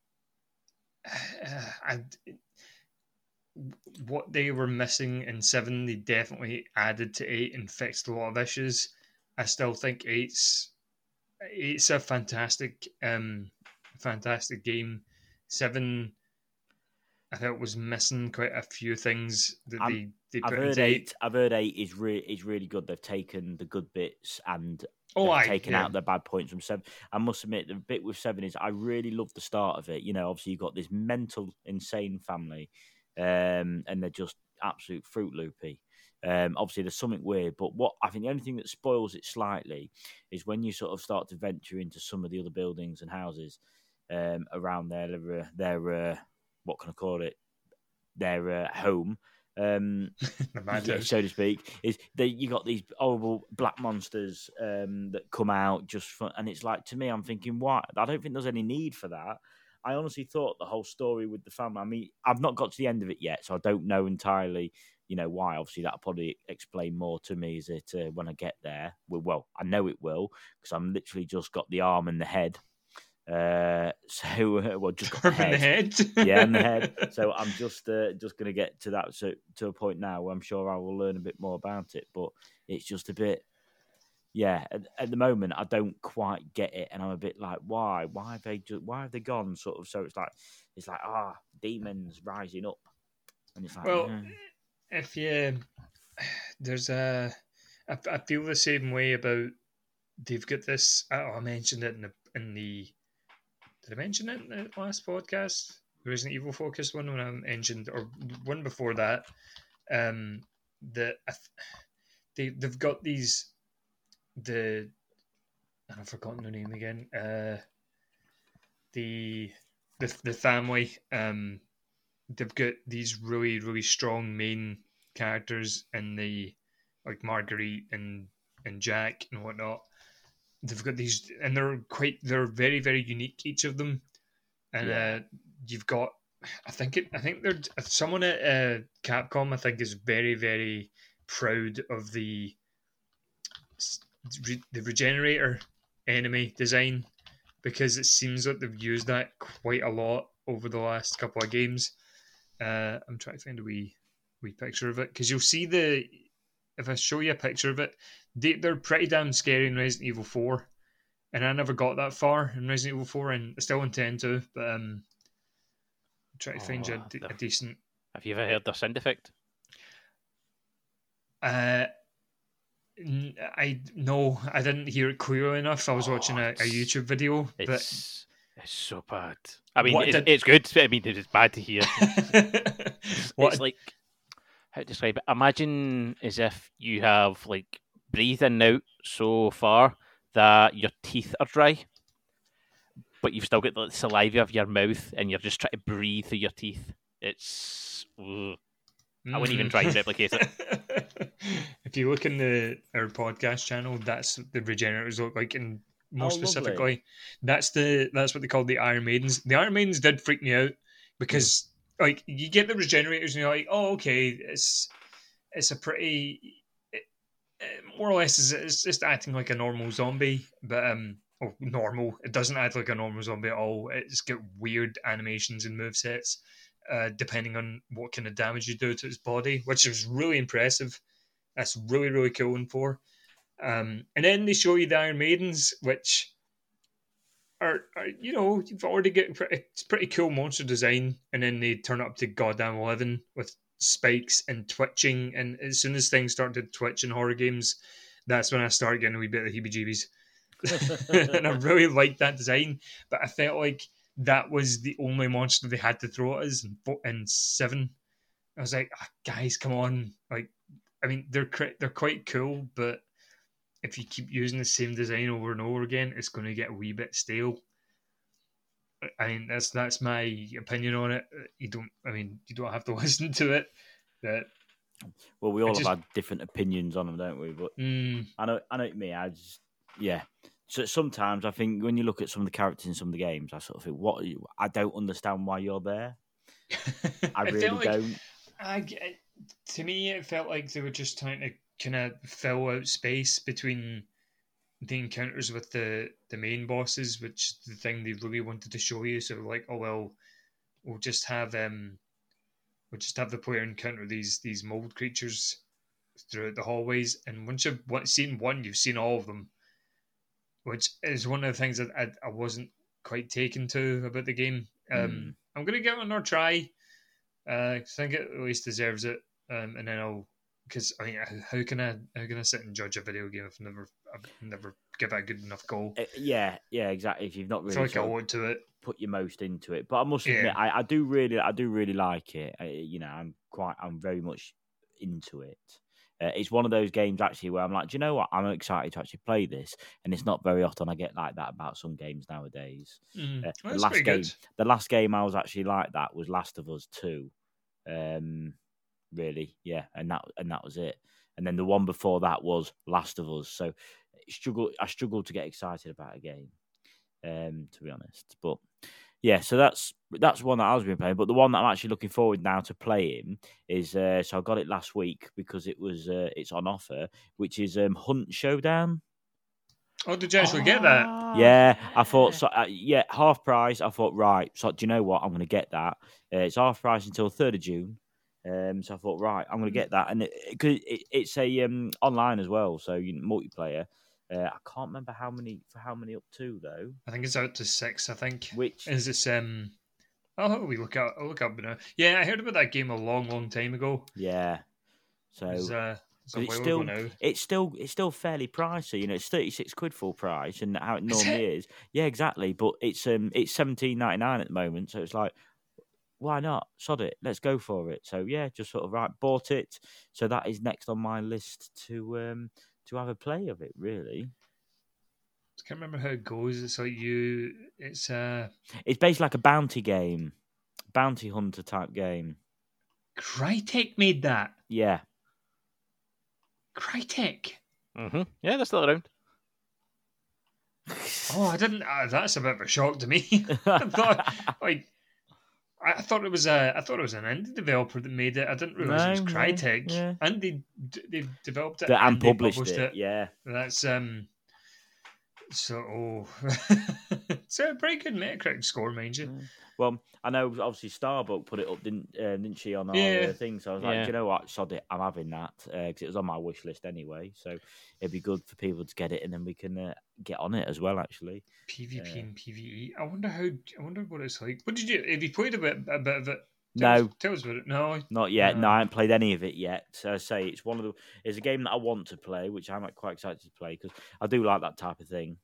and what they were missing in seven, they definitely added to eight and fixed a lot of issues. I still think eight's eight's a fantastic, um, fantastic game. Seven, I thought was missing quite a few things that they they I've heard eight. I've heard eight is really is really good. They've taken the good bits and oh, I, taken yeah. out the bad points from seven. I must admit, the bit with seven is I really love the start of it. You know, obviously you've got this mental, insane family, um, and they're just absolute fruit loopy. Um, obviously, there's something weird, but what I think the only thing that spoils it slightly is when you sort of start to venture into some of the other buildings and houses um, around their their uh, what can I call it their uh, home um, yeah, so to speak, is that you got these horrible black monsters um, that come out just for, and it's like to me, I'm thinking, why? I don't think there's any need for that. I honestly thought the whole story with the family. I mean, I've not got to the end of it yet, so I don't know entirely, you know, why. Obviously, that'll probably explain more to me. Is it uh, when I get there? Well, well, I know it will because I'm literally just got the arm and the head uh, so uh, well, just the head. the head. yeah, in the head. So I'm just uh, just to get to that so to a point now where I'm sure I will learn a bit more about it. But it's just a bit, yeah. At, at, the moment, I don't quite get it, and I'm a bit like, why? Why have they? Just, why have they gone? Sort of. So it's like, it's like, ah, oh, demons rising up, and it's like, well, yeah. if you, there's a, I, I feel the same way about. They've got this. I mentioned it in the in the did I mention it in the last podcast? The Resident Evil focused one when I mentioned, or one before that. Um, the they they've got these the and I've forgotten the name again. Uh, the the the family. Um, they've got these really really strong main characters in the like Marguerite and and Jack and whatnot they've got these, and they're quite, they're very, very unique, each of them. And yeah. uh, you've got, I think it, I think they're someone at uh, Capcom. I think is very, very proud of the the regenerator enemy design because it seems like they've used that quite a lot over the last couple of games. Uh, I'm trying to find a wee wee picture of it because you'll see the if I show you a picture of it, they, they're pretty damn scary in Resident Evil 4. And I never got that far in Resident Evil 4, and I still intend to, but um, try to oh, find you a, a, decent. Have you ever heard the sound effect? Uh, I no, I didn't hear it clearly enough. I was oh, watching a, a, YouTube video. It's, but... it's so bad. I mean, it's, did... it's, good. I mean, it's bad to hear. it's, it's like how to describe it. Imagine as if you have like breathing out so far that your teeth are dry, but you've still got the saliva of your mouth, and you're just trying to breathe through your teeth. It's. Ugh. I wouldn't even try to mm-hmm. replicate it. if you look in the our podcast channel, that's the regenerators look like, and more oh, specifically, lovely. that's the that's what they call the Iron Maidens. The Iron Maidens did freak me out because like you get the regenerators and you're like, oh okay, it's it's a pretty more or less is it's just acting like a normal zombie, but um, oh, normal. It doesn't act like a normal zombie at all. It's got weird animations and move sets, uh, depending on what kind of damage you do to its body, which is really impressive. That's really really cool and for. Um, and then they show you the Iron Maidens, which are, are you know you've already got it's pretty cool monster design, and then they turn up to goddamn eleven with spikes and twitching. And as soon as things start to twitch in horror games, that's when I start getting a wee bit of heebie jeebies. and I really liked that design, but I felt like that was the only monster they had to throw at us in, in seven. I was like, oh, guys, come on! Like, I mean, they're they're quite cool, but if you keep using the same design over and over again, it's going to get a wee bit stale. I mean, that's that's my opinion on it. You don't, I mean, you don't have to listen to it. But well, we all just, have had different opinions on them, don't we? But mm, I know, I know me. I just, yeah. So sometimes I think when you look at some of the characters in some of the games, I sort of think, what? I don't understand why you're there. I really like, don't. I, to me, it felt like they were just trying to kind of fill out space between the encounters with the the main bosses, which is the thing they really wanted to show you. So like, oh well, we'll just have um, we'll just have the player encounter these these mold creatures throughout the hallways, and once you've seen one, you've seen all of them, which is one of the things that I, I wasn't quite taken to about the game. Um, mm. I'm gonna give it another try. Uh, I think it at least deserves it, um, and then I'll because I mean, how can I how can I sit and judge a video game if I've never never get that good enough goal? Uh, yeah, yeah, exactly. If you've not really like I want to it, put your most into it. But I must admit, yeah. I, I do really, I do really like it. I, you know, I'm quite, I'm very much into it. Uh, it's one of those games actually where I'm like, do you know what? I'm excited to actually play this, and it's not very often I get like that about some games nowadays. Mm. Uh, well, the last game, good. the last game I was actually like that was Last of Us Two. Um, really, yeah, and that and that was it. And then the one before that was Last of Us. So struggle, I struggled to get excited about a game, um, to be honest. But yeah, so that's that's one that I was been playing. But the one that I'm actually looking forward now to playing is uh, so I got it last week because it was uh, it's on offer, which is um, Hunt Showdown. Oh, did you actually oh, get that? Yeah, I thought so. Uh, yeah, half price. I thought right. So do you know what? I'm going to get that. Uh, it's half price until third of June. Um, so I thought, right, I'm going to get that, and it, it, it, it's a um, online as well, so you know, multiplayer. Uh, I can't remember how many for how many up to though. I think it's out to six. I think. Which is this? Um, oh, we look up. I'll look up now. Yeah, I heard about that game a long, long time ago. Yeah. So. It uh, it's still it's still it's still fairly pricey. You know, it's thirty six quid full price, and how it normally is, is. Yeah, exactly. But it's um it's seventeen ninety nine at the moment, so it's like why not? Sod it, let's go for it. So yeah, just sort of right, bought it. So that is next on my list to um to have a play of it. Really, I can't remember how it goes. It's like you, it's uh, it's basically like a bounty game, bounty hunter type game. Crytek made that. Yeah. Crytek. Mm-hmm. Yeah, they're still around. oh, I didn't. Uh, that's a bit of a shock to me. I thought, like, I thought it was a I thought it was an indie developer that made it. I didn't realize no, it was Crytek, no, yeah. and they they developed it and, and published, published it. it. Yeah, that's um. So, oh. it's a pretty good Metacritic score, mind you. Well, I know obviously Starbuck put it up, didn't uh, didn't she, on our uh, thing? So I was yeah. like, you know what, sod it, I'm having that because uh, it was on my wish list anyway. So it'd be good for people to get it, and then we can uh, get on it as well. Actually, PvP uh, and PVE. I wonder how. I wonder what it's like. What did you? Have you played a bit a bit of it? Tell no, us, tell us about it. No, not yet. No. no. I haven't played any of it yet. So I say it's one of the. It's a game that I want to play, which I'm quite excited to play because I do like that type of thing.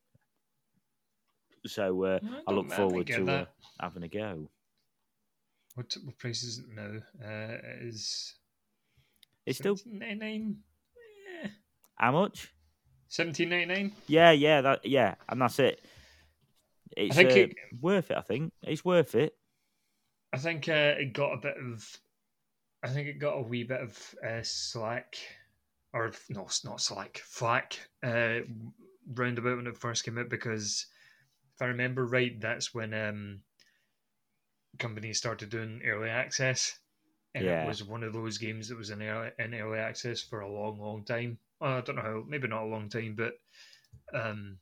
So uh, I, I, look forward to uh, having a go. What what price is it now? Uh, it is it's still ninety nine. Yeah. How much? Seventeen ninety nine. Yeah, yeah, that yeah, and that's it. It's I think uh, it, worth it. I think it's worth it. I think uh, it got a bit of. I think it got a wee bit of uh, slack, or no, not slack, flack, uh, roundabout when it first came out because if I remember right, that's when um, companies started doing early access, and yeah. it was one of those games that was in early, in early access for a long, long time. Well, I don't know how, maybe not a long time, but um,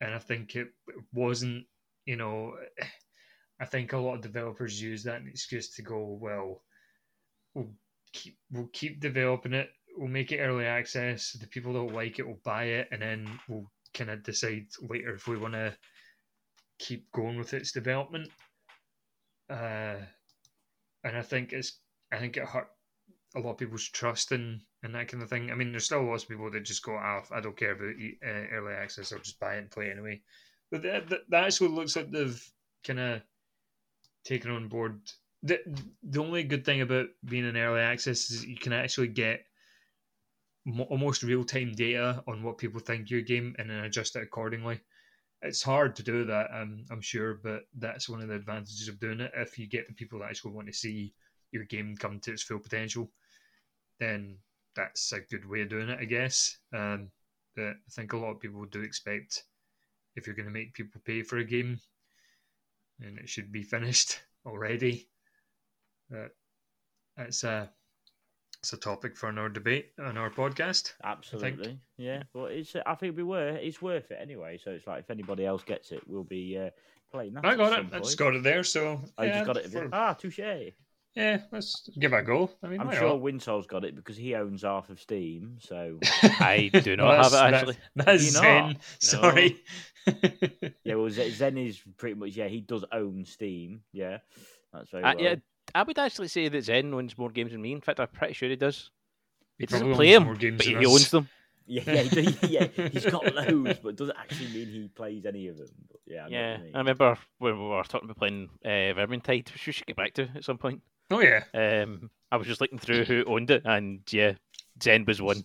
and I think it wasn't, you know, I think a lot of developers use that excuse to go, well, we'll keep we'll keep developing it, we'll make it early access. The people that like it will buy it, and then we'll kind of decide later if we want to keep going with its development. Uh, and I think it's I think it hurt a lot of people's trust in and that kind of thing. I mean, there's still lots of people that just go, "Ah, oh, I don't care about uh, early access. I'll just buy it and play anyway." But that, that, that actually looks like they've kind of taken on board. The, the only good thing about being in early access is you can actually get almost real time data on what people think your game and then adjust it accordingly. It's hard to do that, um, I'm sure, but that's one of the advantages of doing it. If you get the people that actually want to see your game come to its full potential, then that's a good way of doing it, I guess. Um, but I think a lot of people do expect if you're going to make people pay for a game, and it should be finished already. But it's a It's a topic for another debate on our podcast. Absolutely, yeah. But it's I think it'd be worth it's worth it anyway. So it's like if anybody else gets it, we'll be uh, playing that. I got it. I just got it there. So I yeah, just got it. for- Ah, touche. yeah, let's give it a go. I mean, I'm sure not? Winsol's got it because he owns half of Steam. So I do not Well, have it actually. That, that's Zen. not? Sorry. yeah, well Zen Zen is pretty much yeah he does own Steam. Yeah, that's very Uh, well. yeah, I would actually say that Zen owns more games than me. In fact, I'm pretty sure he does. He, he doesn't play them, more games but he us. owns them. Yeah, yeah, he, yeah, he's got loads, but doesn't actually mean he plays any of them. But yeah, I Yeah, you mean. I remember when we were talking about playing uh, Vermintide, which we should get back to at some point. oh yeah. Um, I was just looking through who owned it, and yeah, Zen was one.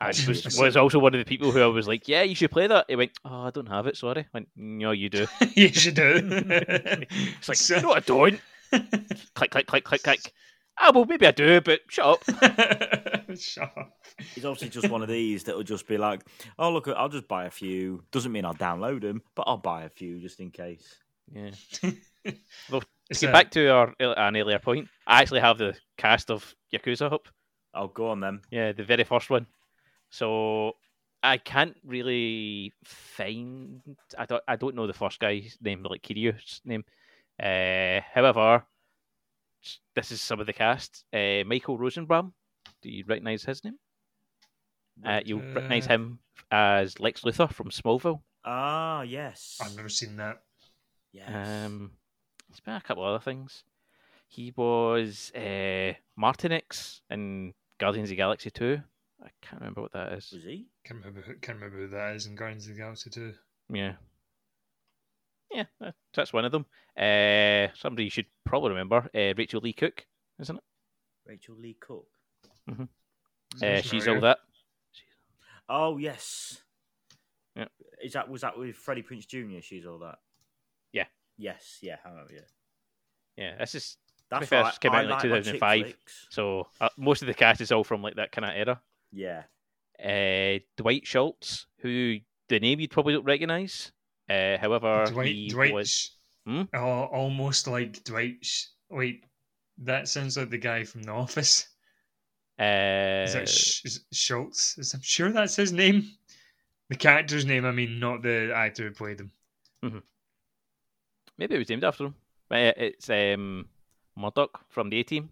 And was, was also one of the people who I was like, "Yeah, you should play that." He went, "Oh, I don't have it. Sorry." I went, "No, you do." you should do. It's like, So- "No, I don't." click, click, click, click, click. Ah, well, maybe I do, but shut up. Shut up. He's obviously just one of these that will just be like, "Oh look, I'll just buy a few." Doesn't mean I'll download them, but I'll buy a few just in case. Yeah. It's To get a- back to our an earlier point, I actually have the cast of Yakuza up. I'll go on then. Yeah, the very first one. So I can't really find. I don't. I don't know the first guy's name, like Kiryu's name. Uh, however, this is some of the cast. Uh, Michael Rosenbaum. Do you recognise his name? Uh, you'll recognise Uh, him as Lex Luthor from Smallville. Ah, yes, I've never seen that. yes. Um, he's been a couple other things. He was uh, Martinex in Guardians of the Galaxy 2. I can't remember what that is. Was he? Can't remember. Who, can't remember who that is in Guardians of the Galaxy 2. Yeah. Yeah, that's one of them. Uh, somebody you should probably remember, uh, Rachael Leigh Cook, isn't it? Rachael Leigh Cook. Uh, she's all that. Oh yes. Yeah. Is that was that with Freddie Prinze Jr. She's all that. Yeah. Yes. Yeah. I know. Yeah. Yeah, this is That's fair, right. this came out I in, like, like my chick 2005. so uh, most of the cast is all from like that kind of era. Yeah. Uh, Dwight Schultz, who the name you'd probably don't recognise. Uh, however, Dwight. he Dwight. was. Hmm? Oh, almost like Dwight. Wait, that sounds like the guy from The Office. Uh, Is that Sh- is Schultz? Is I'm sure that's his name. The character's name. I mean, not the actor who played him. maybe it was named after him. But uh, it's um, Murdock from the A Team.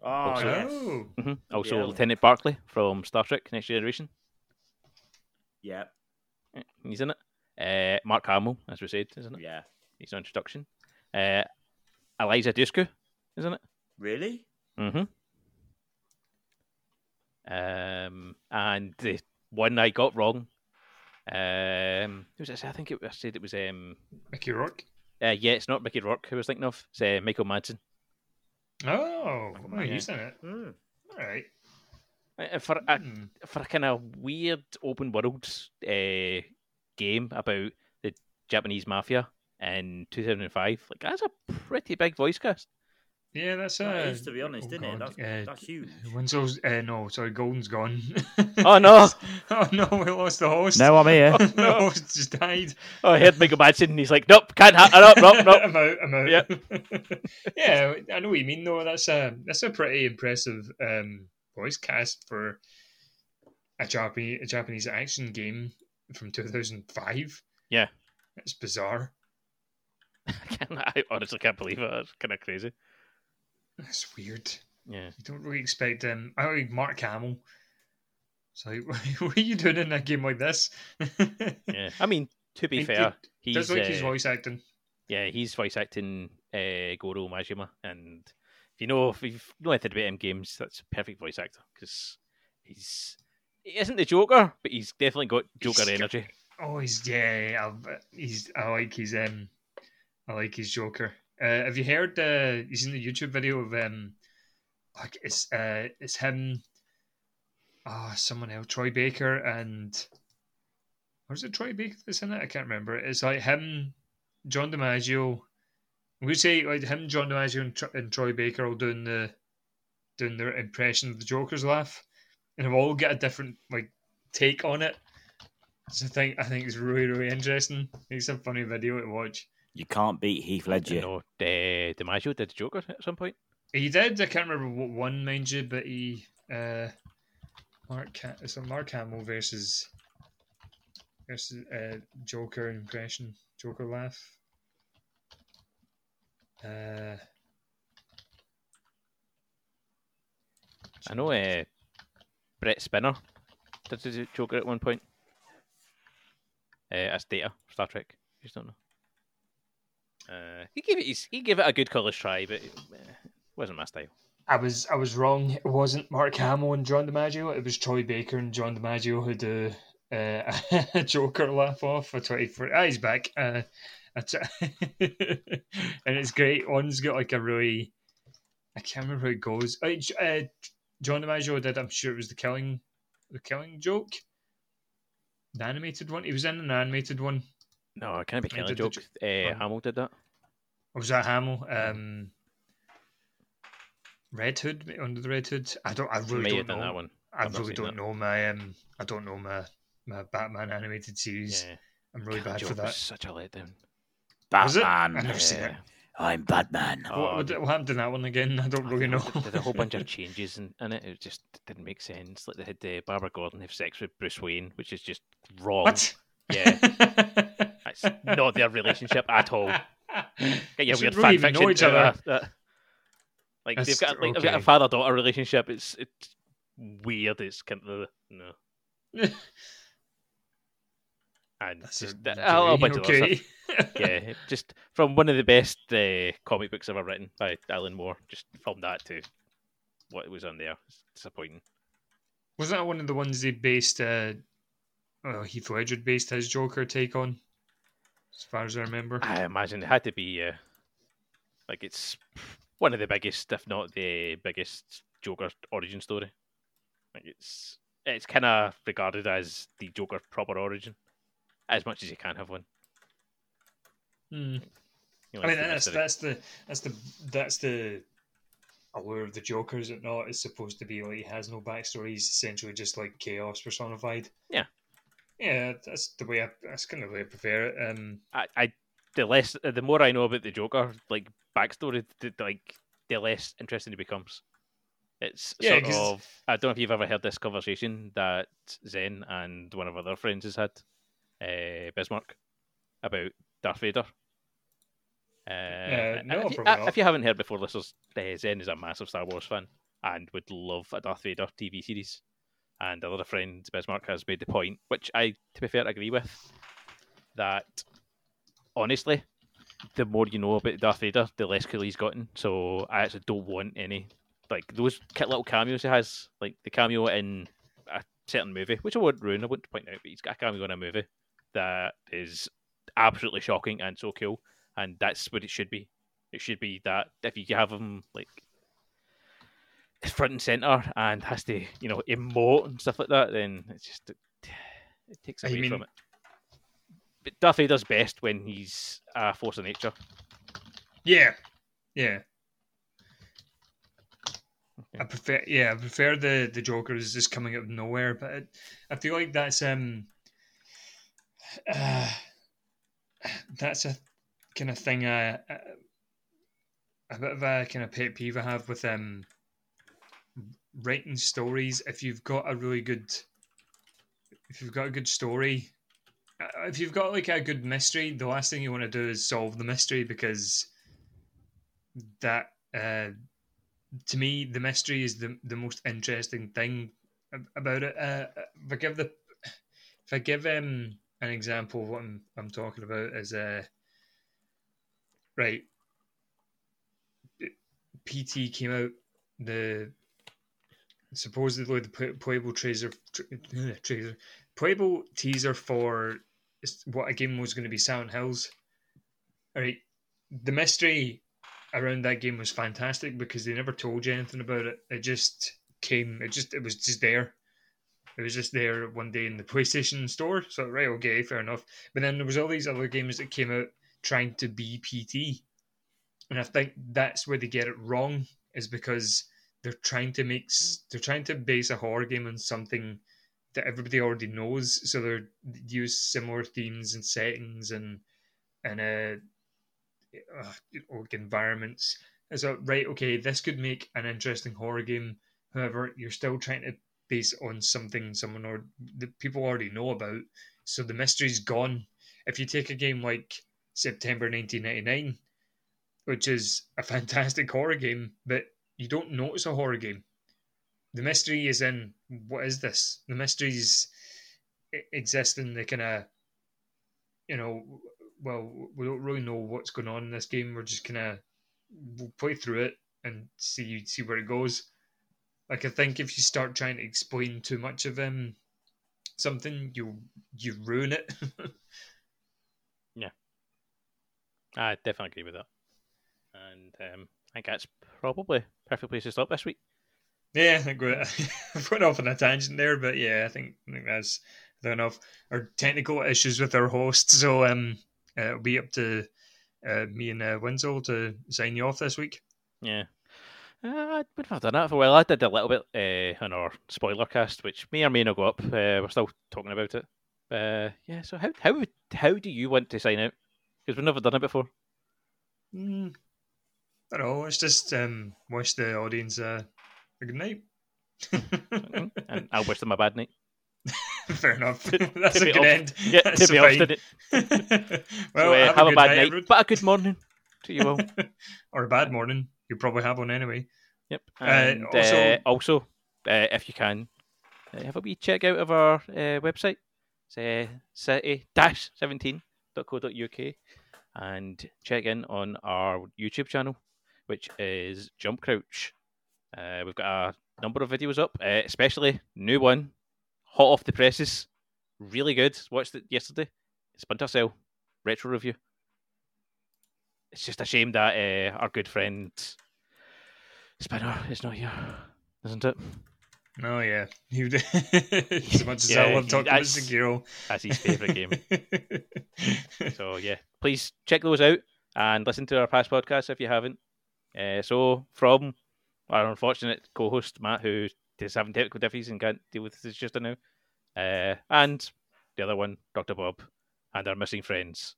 Oh Also- yes. Oh, hmm Also, hell. Lieutenant Barclay from Star Trek Next Generation. Yeah. Yeah, He's in it. Uh, Mark Hamill, as we said, isn't it? Yeah. He's an introduction. Uh, Eliza Dushku, isn't it? Really? Mm-hmm. Um, and the one I got wrong. Um, who was it? I think it, I said it was. Um, Mickey Rourke. uh, yeah, it's not Mickey Rourke. Who I was thinking of? It's uh, Michael Madsen. Oh, oh Yeah. he's in it. Hmm. All right. Uh, For a, Hmm. for a kind of weird open world uh, game about the Japanese mafia in 2005, like that's a pretty big voice cast. Yeah, that's uh, That is, to be honest, oh isn't it? That's, uh, that's huge. Winslow's. Uh, no, sorry, Golden's gone. Oh, no. oh no, we lost the host. Now I'm here. the no. host just died. Oh, I heard Michael Madsen, and he's like, "Nope, can't have. Nope, nope, nope." I'm out. I'm out. Yeah. yeah, I know what you mean. though. that's a that's a pretty impressive um, voice cast for a Japanese a Japanese action game from 2005. Yeah. it's bizarre. I, can't, I honestly can't believe it. It's kind of crazy. It's weird. Yeah. You don't really expect um. I like Mark Hamill. So what are you doing in a game like this? Yeah. I mean, to be He- fair, he he's does like his uh, voice acting. yeah, he's voice acting uh, Goro Majima, and if you know if you know anything about him games, that's a perfect voice actor because he's he isn't the Joker, but he's definitely got Joker He's got- energy. Oh, he's yeah. I, he's I like his um, I like his Joker. Uh, have you heard? Uh, he's in the YouTube video of um, like it's uh, it's him. Ah, someone else, Troy Baker, and or is it Troy Baker that's in it? I can't remember. It's like him, John DiMaggio. We say like him, John DiMaggio, and, and Troy Baker all doing the doing their impression of the Joker's laugh, and they'll all get a different like take on it. So I think I think it's really really interesting. It's a funny video to watch. You can't beat Heath You Ledger. know, uh, DiMaggio did Joker at some point. He did. I can't remember what one, mind you, but he uh, Mark Cam- it's a Mark Hamill versus versus uh, Joker impression, Joker laugh. Uh, I know uh, Brent Spiner did the Joker at one point. Uh, as Data, Star Trek. You just don't know. Uh, he gave it he gave it a good college try, but it uh, wasn't my style. I was I was wrong. It wasn't Mark Hamill and John DiMaggio. It was Troy Baker and John DiMaggio who do uh, a Joker laugh off for twenty four. Ah, he's back. Uh, and it's great. One's got like a really, I can't remember how it goes. Uh, uh, John DiMaggio did. I'm sure it was the killing, the killing joke. The animated one. He was in an animated one. No, I can't be killing the joke. jo- Uh, um, Hamill did that. Or was that Hamill? Um, Red Hood under the Red Hood. I don't. I really don't know. that one. I I've really don't that. know my um. I don't know my my Batman animated series. Yeah, I'm really Killing bad Joke for that. such a letdown. Was it? Batman. I've never seen it. Yeah. I'm Batman. Oh, what, what, the- what happened in that one again? I don't I really know. There's a whole bunch of changes in, in it. It just didn't make sense. Like they had uh, Barbara Gordon have sex with Bruce Wayne, which is just wrong. what? Yeah, that's not their relationship at all. Get your They weird don't fan fiction. each other. of that. Like they've got like they've got a father daughter relationship. It's it's weird. It's kind of no. And That's just a- that- a whole bunch of okay. stuff. yeah, just from one of the best uh, comic books ever written by Alan Moore. Just from that to what was on there, it's disappointing. Wasn't that one of the ones they based? Uh, well, Heath Ledger based his Joker take on, as far as I remember. I imagine it had to be uh, like it's one of the biggest, if not the biggest, Joker origin story. Like it's it's kind of regarded as the Joker proper origin, as much as you can have one. You know, I mean, that's that's the that's the that's the allure of the Joker, is it not? It's supposed to be like he has no backstory. He's essentially just like chaos personified. Yeah. Yeah, that's the way I. That's kind of the way I prefer it. Um, I, I the less the more I know about the Joker, like backstory, the, like the less interesting it becomes. It's Yeah, sort of. I don't know if you've ever heard this conversation that Zen and one of our other friends has had, uh, Bismarck, about Darth Vader. Uh, and no, if, you, uh, if you haven't heard before, listeners, uh, Zen is a massive Star Wars fan and would love a Darth Vader TV series. And our other friend Bismarck has made the point, which I, to be fair, agree with, that honestly, the more you know about Darth Vader, the less cool he's gotten. So I actually don't want any like those little cameos he has, like the cameo in a certain movie, which I won't ruin. I won't point out, but he's got a cameo in a movie that is absolutely shocking and so cool, and that's what it should be. It should be that if you have him like front and center and has to, you know, emote and stuff like that, then it's just it, it takes I away mean- from it. But Darth does best when he's a force of nature. yeah, yeah. I prefer, yeah, I prefer the the Joker is just coming out of nowhere, but it, I feel like that's um, uh, that's a kind of thing. Uh, a bit of a kind of pet peeve I have with um, writing stories. If you've got a really good, if you've got a good story, uh, if you've got like a good mystery, the last thing you want to do is solve the mystery because that. Uh, to me, the mystery is the the most interesting thing about it. Uh, if I give the if I give um an example of what I'm I'm talking about is uh right. PT came out the supposedly the playable teaser teaser playable teaser for what a game was going to be Silent Hills. All right, the mystery around that game was fantastic because they never told you anything about it. It just came. It just it was just there. It was just there one day in the PlayStation store. So right, okay, fair enough. But then there was all these other games that came out trying to be PT, and I think that's where they get it wrong. Is because they're trying to make they're trying to base a horror game on something that everybody already knows. So they're they use similar themes and settings and and uh, uh, environments. So right, okay, this could make an interesting horror game. However, you're still trying to base it on something someone or the people already know about. So the mystery's gone. If you take a game like September 1999, which is a fantastic horror game, but you don't know it's a horror game. The mystery is in what is this? The mysteries exist in the kind of, you know, well, we don't really know what's going on in this game. We're just kind of we'll play through it and see see where it goes. Like I think if you start trying to explain too much of um something, you you ruin it. yeah, I definitely agree with that. And um, I think that's probably perfect place to stop this week. Yeah, I think went off on a tangent there, but yeah, I think I think that's enough. Our technical issues with our host, so um, uh, it'll be up to uh, me and uh, Winsol to sign you off this week. Yeah. Uh, I have done that for a while. I did a little bit uh, on our spoiler cast, which may or may not go up. Uh, we're still talking about it. Uh, yeah. So how how how do you want to sign out? Because we've never done it before. Mm, I don't know. It's just um, wish the audience uh, a good night. and I'll wish them a bad night. Fair enough. That's a good off, end. Yeah, That's to be obstinate. well, so, uh, have, have, a, a bad night, night but a good morning to you all. or a bad morning. You probably have one anyway. Yep. Uh, and, uh, also, uh, also uh, if you can, uh, have a wee check out of our website. It's city-17.co.uk and check in on our YouTube channel, which is Jump Crouch. we've got a number of videos up, especially new one hot off the presses, really good. Watched it yesterday. Splinter Cell retro review. It's just a shame that uh, our good friend Spinner is not here, isn't it? Oh yeah, he as much as yeah, I love talking about Sekiro, that's his favorite game. so yeah, please check those out and listen to our past podcasts if you haven't. Uh, so from our unfortunate co-host Matt, who is having technical difficulties and can't deal with this just now. Uh, and the other one, Dr. Bob, and our missing friends.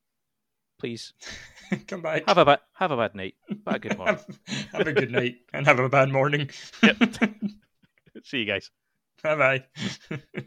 Please come back. Have a bad have a bad night, but a good morning. have, have a good night and have a bad morning. yep. See you guys. Bye bye.